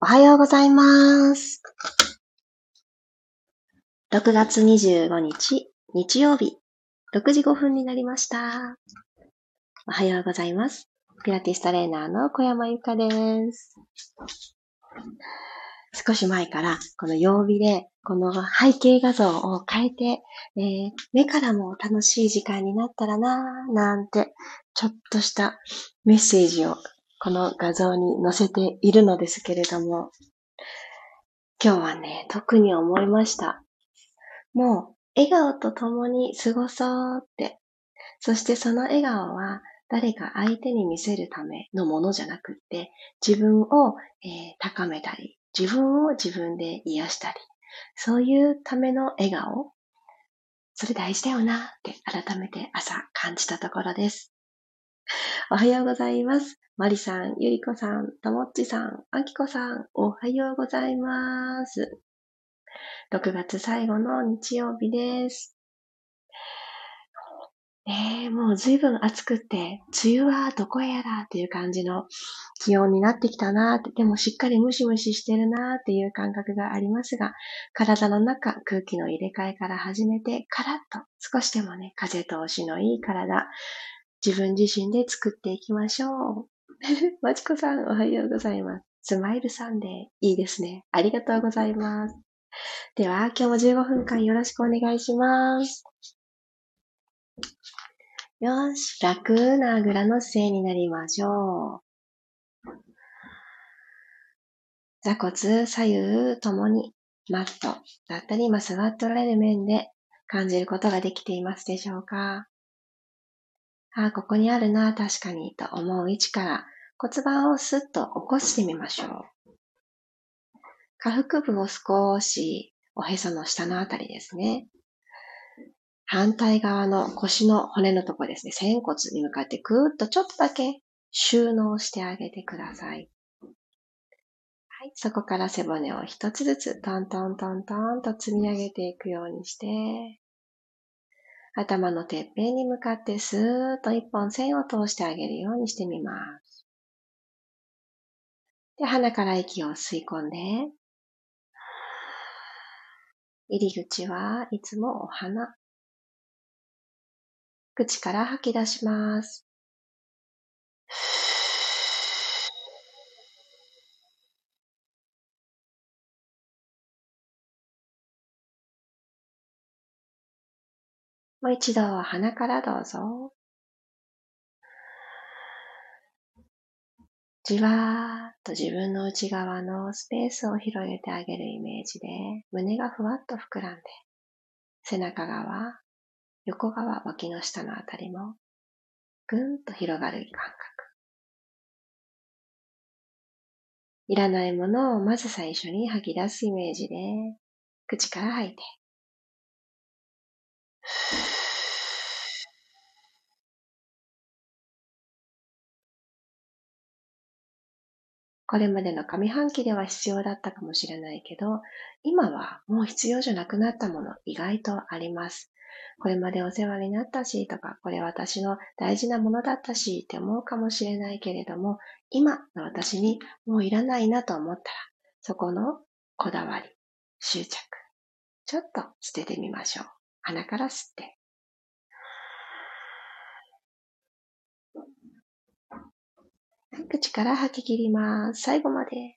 おはようございます。6月25日、日曜日、6時5分になりました。おはようございます。ピラティストレーナーの小山由かです。少し前から、この曜日で、この背景画像を変えて、えー、目からも楽しい時間になったらなぁ、なんて、ちょっとしたメッセージをこの画像に載せているのですけれども、今日はね、特に思いました。もう、笑顔と共に過ごそうって。そしてその笑顔は誰か相手に見せるためのものじゃなくって、自分を、えー、高めたり、自分を自分で癒したり、そういうための笑顔、それ大事だよなって改めて朝感じたところです。おはようございます。マリさん、ゆりこさん、ともっちさん、あきこさん、おはようございます。6月最後の日曜日です。ねえ、もう随分暑くって、梅雨はどこへやらっていう感じの気温になってきたなって、でもしっかりムシムシしてるなっていう感覚がありますが、体の中、空気の入れ替えから始めて、カラッと少しでもね、風通しのいい体、自分自身で作っていきましょう。まちこさん、おはようございます。スマイルサンデー、いいですね。ありがとうございます。では、今日も15分間よろしくお願いします。よし、楽なあぐらの姿勢になりましょう。座骨左右ともにマットだったり、今座っておられる面で感じることができていますでしょうかあ、ここにあるな、確かに、と思う位置から骨盤をスッと起こしてみましょう。下腹部を少しおへその下のあたりですね。反対側の腰の骨のところですね。仙骨に向かってぐーっとちょっとだけ収納してあげてください。はい。そこから背骨を一つずつトントントントンと積み上げていくようにして、頭のてっぺんに向かってスーッと一本線を通してあげるようにしてみます。で、鼻から息を吸い込んで、入り口はいつもお花。口から吐き出します。もう一度鼻からどうぞ。じわーっと自分の内側のスペースを広げてあげるイメージで、胸がふわっと膨らんで、背中側、横側、脇の下のあたりも、ぐんと広がる感覚。いらないものをまず最初に吐き出すイメージで、口から吐いて。これまでの上半期では必要だったかもしれないけど、今はもう必要じゃなくなったもの意外とあります。これまでお世話になったしとか、これ私の大事なものだったしって思うかもしれないけれども、今の私にもういらないなと思ったら、そこのこだわり、執着、ちょっと捨ててみましょう。鼻から吸って。口から吐き切ります。最後まで。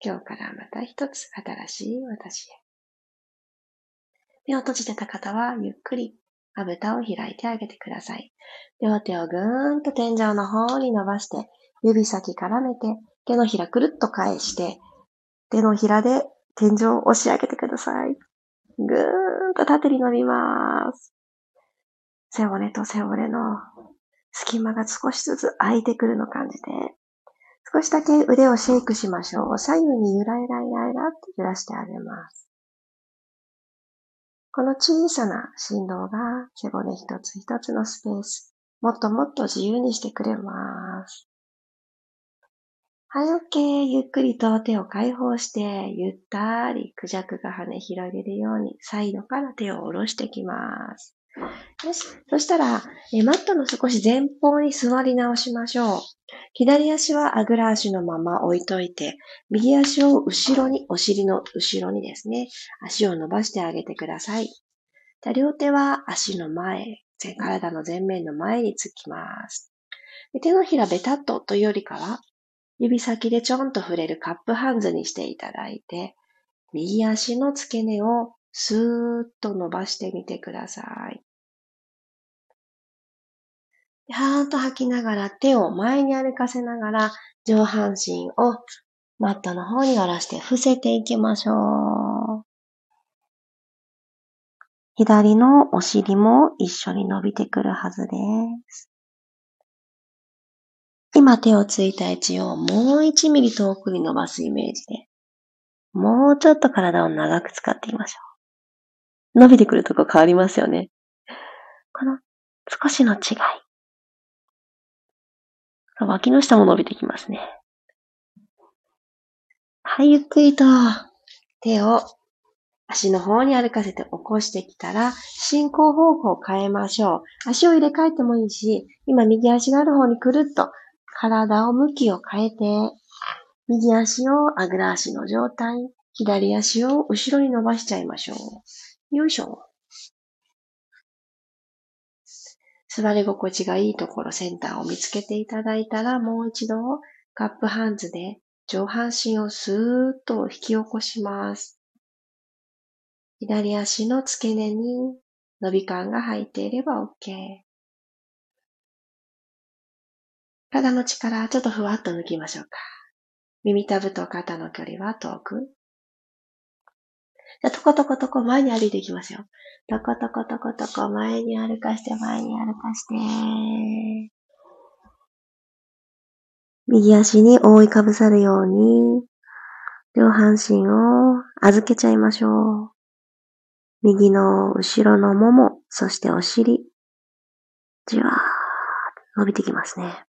今日からまた一つ新しい私へ。目を閉じてた方はゆっくりまぶたを開いてあげてください。両手をぐーんと天井の方に伸ばして、指先絡めて、手のひらくるっと返して、手のひらで天井を押し上げてください。ぐーんと縦に伸びます。背骨と背骨の隙間が少しずつ空いてくるのを感じて、少しだけ腕をシェイクしましょう。左右にゆらゆらゆらゆらって揺らしてあげます。この小さな振動が背骨一つ一つのスペース、もっともっと自由にしてくれます。はい、OK。ゆっくりと手を解放して、ゆったりクジャクが羽広げるように、サイドから手を下ろしていきます。よし。そしたら、えマットの少し前方に座り直しましょう。左足はあぐら足のまま置いといて、右足を後ろに、お尻の後ろにですね、足を伸ばしてあげてください。じゃ両手は足の前、体の前面の前につきます。手のひらベタっとというよりかは、指先でちょんと触れるカップハンズにしていただいて、右足の付け根をスーッと伸ばしてみてください。はーっと吐きながら手を前に歩かせながら上半身をマットの方に下ろして伏せていきましょう。左のお尻も一緒に伸びてくるはずです。今手をついた位置をもう1ミリ遠くに伸ばすイメージで、もうちょっと体を長く使ってみましょう。伸びてくるとこ変わりますよね。この少しの違い。脇の下も伸びてきますね。はい、ゆっくりと手を足の方に歩かせて起こしてきたら、進行方向を変えましょう。足を入れ替えてもいいし、今右足がある方にくるっと体を向きを変えて、右足をあぐら足の状態、左足を後ろに伸ばしちゃいましょう。よいしょ。座り心地がいいところ、センターを見つけていただいたら、もう一度カップハンズで上半身をスーッと引き起こします。左足の付け根に伸び感が入っていれば OK。体の力、ちょっとふわっと抜きましょうか。耳たぶと肩の距離は遠く。じゃ、とことことこ前に歩いていきますよ。とことことことこ前に歩かして、前に歩かして。右足に覆いかぶさるように、両半身を預けちゃいましょう。右の後ろのもも、そしてお尻、じわーっと伸びてきますね。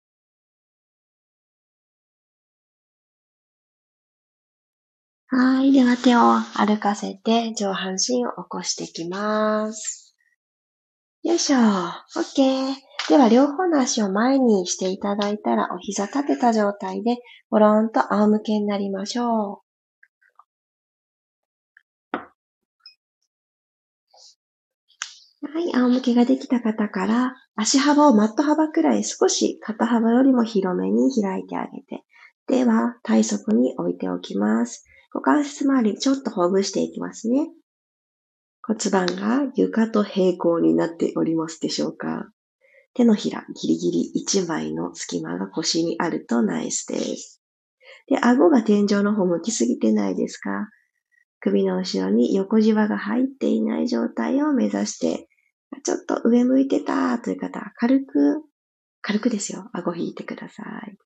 はい。では手を歩かせて上半身を起こしていきます。よいしょ。OK。では両方の足を前にしていただいたらお膝立てた状態でゴロンと仰向けになりましょう。はい。仰向けができた方から足幅をマット幅くらい少し肩幅よりも広めに開いてあげて、では体側に置いておきます。股関節周りちょっとほぐしていきますね。骨盤が床と平行になっておりますでしょうか手のひらギリギリ1枚の隙間が腰にあるとナイスです。で、顎が天井の方向きすぎてないですか首の後ろに横じわが入っていない状態を目指して、ちょっと上向いてたという方軽く、軽くですよ。顎引いてください。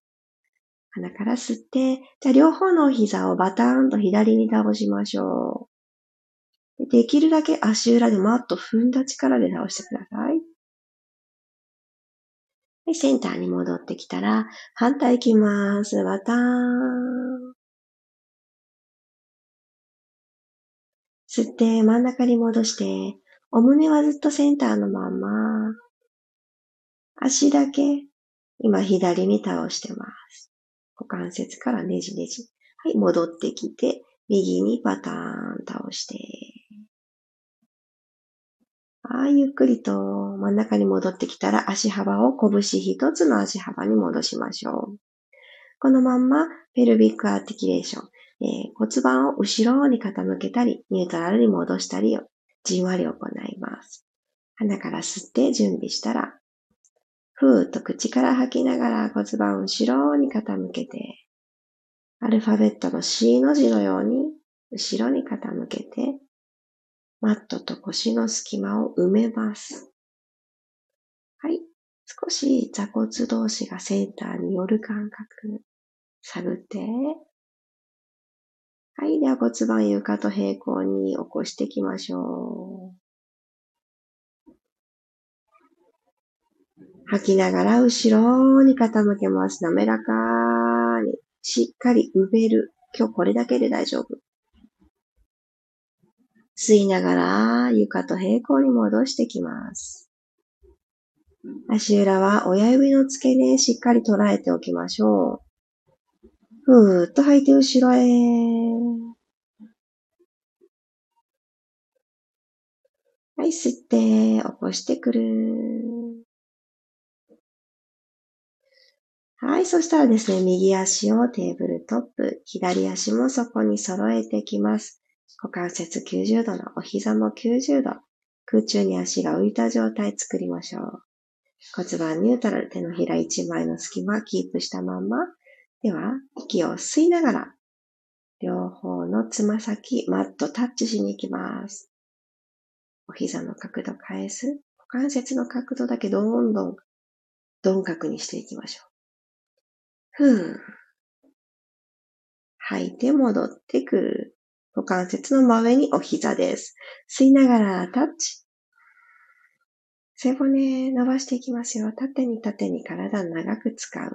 鼻から吸って、じゃあ両方の膝をバターンと左に倒しましょう。できるだけ足裏でマット踏んだ力で倒してください。はい、センターに戻ってきたら、反対行きます。バターン。吸って真ん中に戻して、お胸はずっとセンターのまま。足だけ、今左に倒してます。股関節からねじねじ。はい、戻ってきて、右にパターン倒して。はい、ゆっくりと真ん中に戻ってきたら足幅を拳一つの足幅に戻しましょう。このまんまペルビックアーティキュレーション、えー、骨盤を後ろに傾けたり、ニュートラルに戻したりをじんわり行います。鼻から吸って準備したら、ふーっと口から吐きながら骨盤を後ろに傾けて、アルファベットの C の字のように後ろに傾けて、マットと腰の隙間を埋めます。はい。少し座骨同士がセンターに寄る感覚、探って。はい。では骨盤床と平行に起こしていきましょう。吐きながら後ろに傾けます。滑らかに。しっかり埋める。今日これだけで大丈夫。吸いながら床と平行に戻してきます。足裏は親指の付け根しっかり捉えておきましょう。ふーっと吐いて後ろへ。はい、吸って、起こしてくる。はい、そしたらですね、右足をテーブルトップ、左足もそこに揃えてきます。股関節90度のお膝も90度。空中に足が浮いた状態作りましょう。骨盤ニュートラル、手のひら1枚の隙間キープしたまんま。では、息を吸いながら、両方のつま先、マットタッチしに行きます。お膝の角度変えず、股関節の角度だけどんどん鈍角にしていきましょう。ふぅ。吐いて戻ってくる。股関節の真上にお膝です。吸いながらタッチ。背骨伸ばしていきますよ。縦に縦に体長く使う。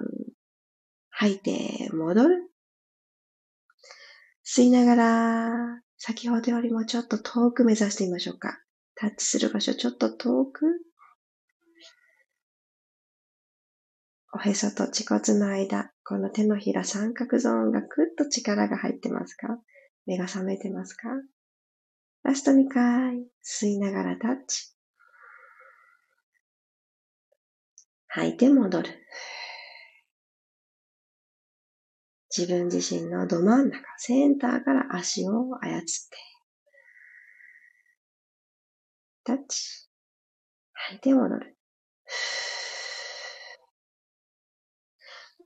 吐いて戻る。吸いながら、先ほどよりもちょっと遠く目指してみましょうか。タッチする場所ちょっと遠く。おへそと恥骨の間、この手のひら三角ゾーンがぐっと力が入ってますか？目が覚めてますか？ラスト2回、吸いながらタッチ。吐いて戻る。自分自身のど真ん中、センターから足を操って、タッチ。吐いて戻る。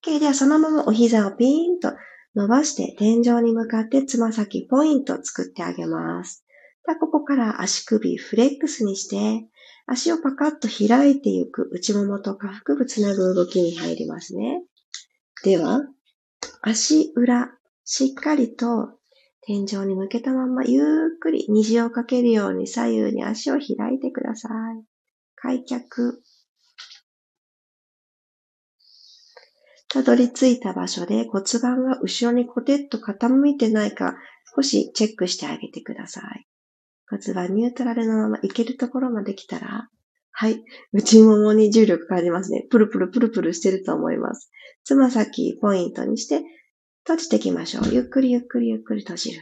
OK。ではそのままお膝をピーンと伸ばして天井に向かってつま先ポイントを作ってあげます。ではここから足首フレックスにして、足をパカッと開いていく内ももと下腹部つなぐ動きに入りますね。では、足裏、しっかりと天井に向けたままゆっくり虹をかけるように左右に足を開いてください。開脚。たどり着いた場所で骨盤が後ろにコテッと傾いてないか少しチェックしてあげてください。骨盤ニュートラルのまま行けるところまで来たら、はい。内ももに重力感じますね。プルプルプルプルしてると思います。つま先ポイントにして閉じていきましょう。ゆっくりゆっくりゆっくり閉じる。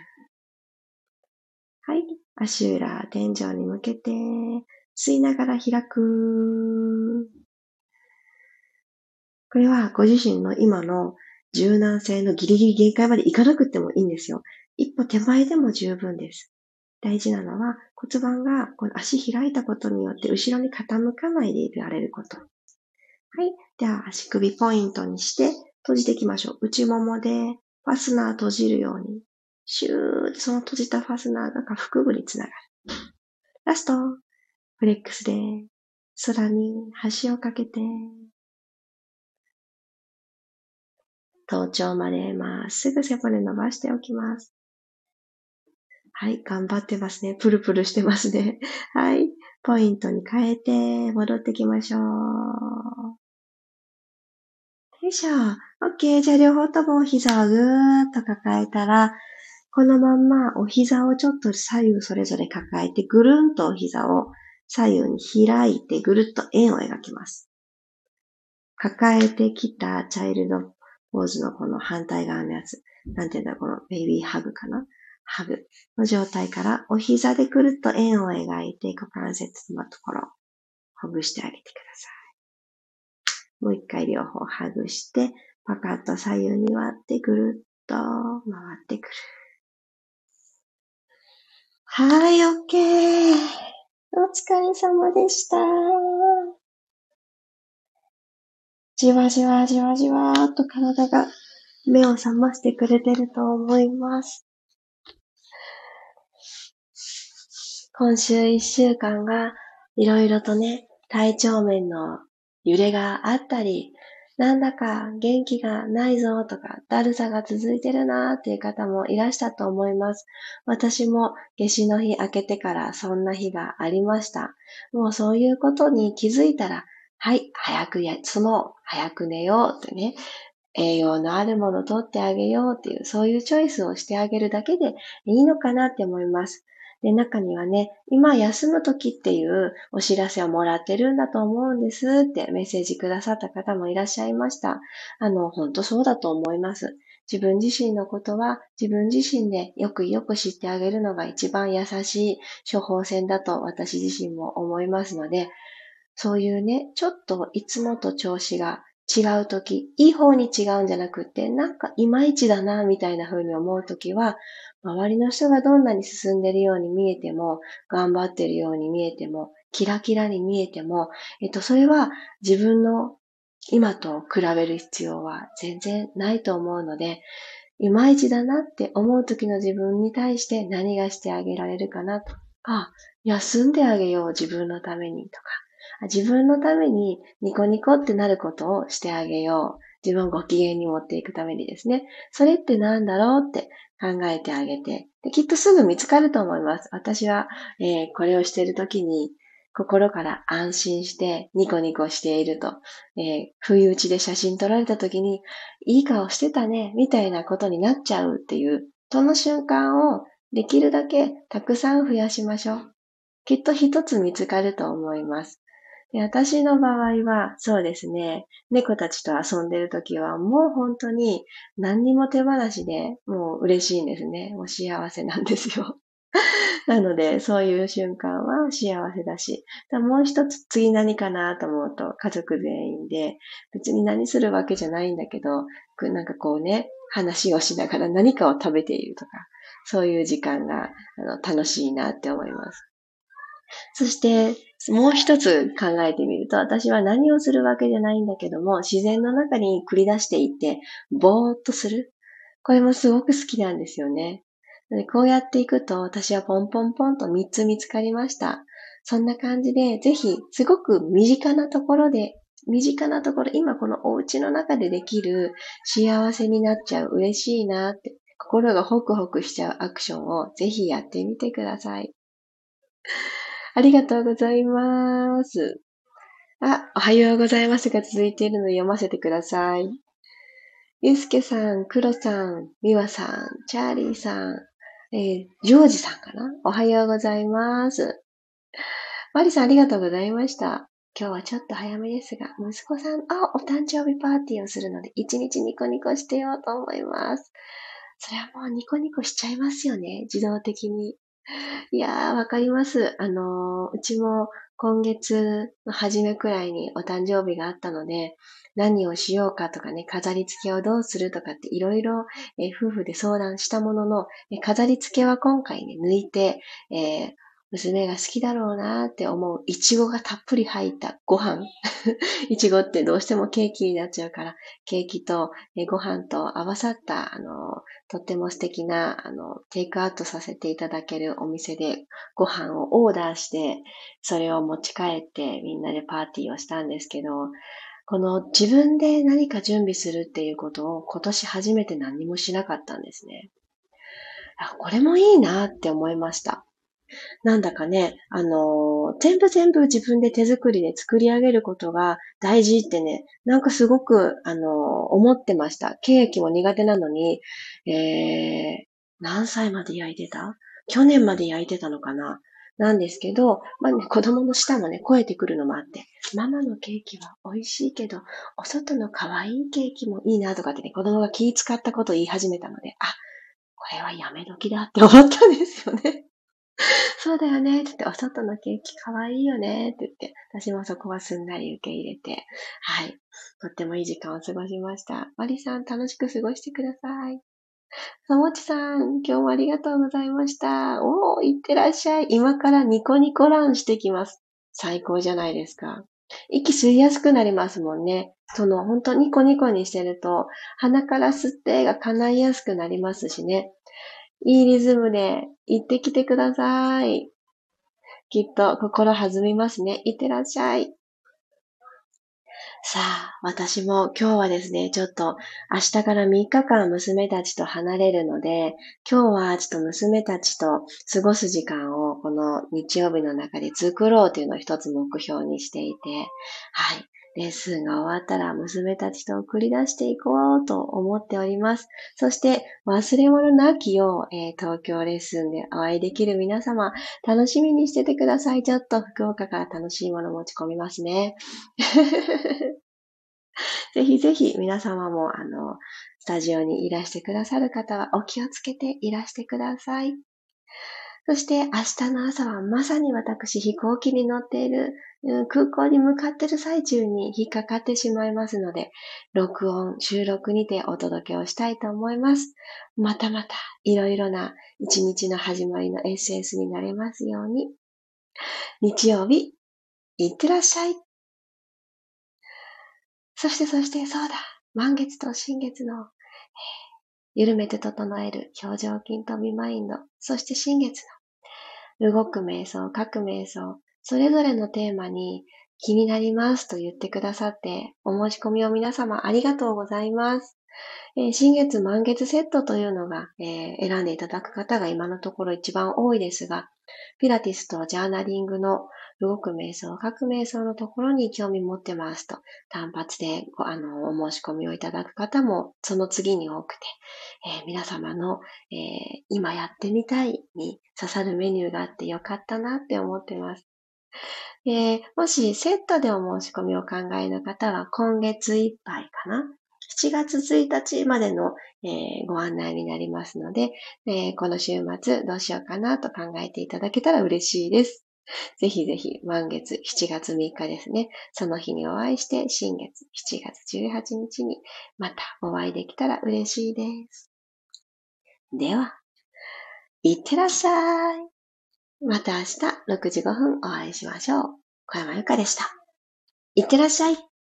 はい。足裏、天井に向けて、吸いながら開く。これはご自身の今の柔軟性のギリギリ限界までいかなくてもいいんですよ。一歩手前でも十分です。大事なのは骨盤がこの足開いたことによって後ろに傾かないでいられること。はい。では足首ポイントにして閉じていきましょう。内ももでファスナー閉じるように。シューってその閉じたファスナーが下腹部につながる。ラスト、フレックスで空に端をかけて頭頂までまっすぐ背骨伸ばしておきます。はい、頑張ってますね。プルプルしてますね。はい、ポイントに変えて戻ってきましょう。よいしょ。OK。じゃあ両方とも膝をぐーっと抱えたら、このまんまお膝をちょっと左右それぞれ抱えて、ぐるんとお膝を左右に開いてぐるっと円を描きます。抱えてきたチャイルドポーズのこの反対側のやつ。なんていうんだ、このベイビーハグかな？ハグの状態からお膝でくるっと円を描いて股関節のところほぐしてあげてください。もう一回両方ハグして、パカッと左右に割ってぐるっと回ってくる。はい、オッケー。お疲れ様でした。じわじわじわじわーっと体が目を覚ましてくれてると思います。今週一週間がいろいろとね、体調面の揺れがあったり、なんだか元気がないぞとか、だるさが続いてるなーっていう方もいらしたと思います。私も夏至の日明けてからそんな日がありました。もうそういうことに気づいたら、はい、早く休もう、早く寝ようってね、栄養のあるものを取ってあげようっていう、そういうチョイスをしてあげるだけでいいのかなって思います。で、中にはね、今休む時っていうお知らせをもらってるんだと思うんですってメッセージくださった方もいらっしゃいました。あの、本当そうだと思います。自分自身のことは自分自身でよくよく知ってあげるのが一番優しい処方箋だと私自身も思いますので、そういうね、ちょっといつもと調子が違うとき、いい方に違うんじゃなくって、なんかいまいちだな、みたいな風に思うときは、周りの人がどんなに進んでるように見えても、頑張ってるように見えても、キラキラに見えても、えっと、それは自分の今と比べる必要は全然ないと思うので、いまいちだなって思う時の自分に対して何がしてあげられるかなとか、休んであげよう自分のためにとか、自分のためにニコニコってなることをしてあげよう。自分をご機嫌に持っていくためにですね。それって何だろうって考えてあげて、きっとすぐ見つかると思います。私は、えー、これをしているときに、心から安心してニコニコしていると、えー、不意打ちで写真撮られたときに、いい顔してたね、みたいなことになっちゃうっていう、その瞬間をできるだけたくさん増やしましょう。きっと一つ見つかると思います。で私の場合は、そうですね、猫たちと遊んでるときは、もう本当に何にも手放しで、もう嬉しいんですね。もう幸せなんですよ。なので、そういう瞬間は幸せだし、もう一つ次何かなと思うと、家族全員で、別に何するわけじゃないんだけど、なんかこうね、話をしながら何かを食べているとか、そういう時間があの楽しいなって思います。そして、もう一つ考えてみると、私は何をするわけじゃないんだけども、自然の中に繰り出していって、ぼーっとする。これもすごく好きなんですよね。こうやっていくと、私はポンポンポンと3つ見つかりました。そんな感じで、ぜひ、すごく身近なところで、身近なところ、今このお家の中でできる幸せになっちゃう、嬉しいなって、心がホクホクしちゃうアクションをぜひやってみてください。ありがとうございます。あ、おはようございますが続いているので読ませてください。ゆうすけさん、くろさん、みわさん、チャーリーさん、えー、ジョージさんかな？おはようございます。マリさんありがとうございました。今日はちょっと早めですが、息子さん、あ、お誕生日パーティーをするので、一日ニコニコしてようと思います。それはもうニコニコしちゃいますよね、自動的に。いやー、わかります。あのー、うちも今月の初めくらいにお誕生日があったので、何をしようかとかね、飾り付けをどうするとかっていろいろ夫婦で相談したものの、飾り付けは今回ね、抜いて、えー、娘が好きだろうなって思う、いちごがたっぷり入ったご飯。いちごってどうしてもケーキになっちゃうから、ケーキとご飯と合わさった、あの、とっても素敵な、あの、テイクアウトさせていただけるお店でご飯をオーダーして、それを持ち帰ってみんなでパーティーをしたんですけど、この自分で何か準備するっていうことを今年初めて何もしなかったんですね。これもいいなって思いました。なんだかね、あのー、全部全部自分で手作りで作り上げることが大事ってね、なんかすごく、あのー、思ってました。ケーキも苦手なのに、えー、何歳まで焼いてた？去年まで焼いてたのかな？なんですけど、まあね、子供の舌もね、超えてくるのもあって、ママのケーキは美味しいけど、お外の可愛いケーキもいいなとかってね、子供が気使ったことを言い始めたので、あ、これはやめ時だって思ったんですよね。そうだよねって言って、お外のケーキかわいいよねって言って、私もそこはすんなり受け入れて、はい。とってもいい時間を過ごしました。マリさん、楽しく過ごしてください。さもちさん、今日もありがとうございました。おー、いってらっしゃい。今からニコニコランしてきます。最高じゃないですか。息吸いやすくなりますもんね。その、本当ニコニコにしてると、鼻から吸ってが叶いやすくなりますしね。いいリズムで行ってきてください。きっと心弾みますね。いってらっしゃい。さあ、私も今日はですね、ちょっと明日から3日間娘たちと離れるので、今日はちょっと娘たちと過ごす時間をこの日曜日の中で作ろうというのを一つ目標にしていて、はい。レッスンが終わったら娘たちと送り出していこうと思っております。そして忘れ物なきを、えー、東京レッスンでお会いできる皆様、楽しみにしててください。ちょっと福岡から楽しいもの持ち込みますね。ぜひぜひ皆様もあの、スタジオにいらしてくださる方はお気をつけていらしてください。そして明日の朝はまさに私飛行機に乗っている、空港に向かっている最中に引っかかってしまいますので、録音、収録にてお届けをしたいと思います。またまたいろいろな一日の始まりの SS になれますように。日曜日、いってらっしゃい。そしてそしてそうだ、満月と新月の、緩めて整える表情筋とビマインド、そして新月の動く瞑想、書く瞑想、それぞれのテーマに気になりますと言ってくださって、お申し込みを皆様ありがとうございます。えー、新月満月セットというのが、えー、選んでいただく方が今のところ一番多いですが、ピラティスとジャーナリングの動く瞑想、書く瞑想のところに興味持ってますと、単発であのお申し込みをいただく方もその次に多くて、えー、皆様の、えー、今やってみたいに刺さるメニューがあってよかったなって思ってます。えー、もしセットでお申し込みを考えの方は今月いっぱいかな7月1日までの、えー、ご案内になりますので、えー、この週末どうしようかなと考えていただけたら嬉しいです。ぜひぜひ満月7月3日ですね。その日にお会いして、新月7月18日にまたお会いできたら嬉しいです。では、いってらっしゃい。また明日6時5分お会いしましょう。小山由かでした。いってらっしゃい。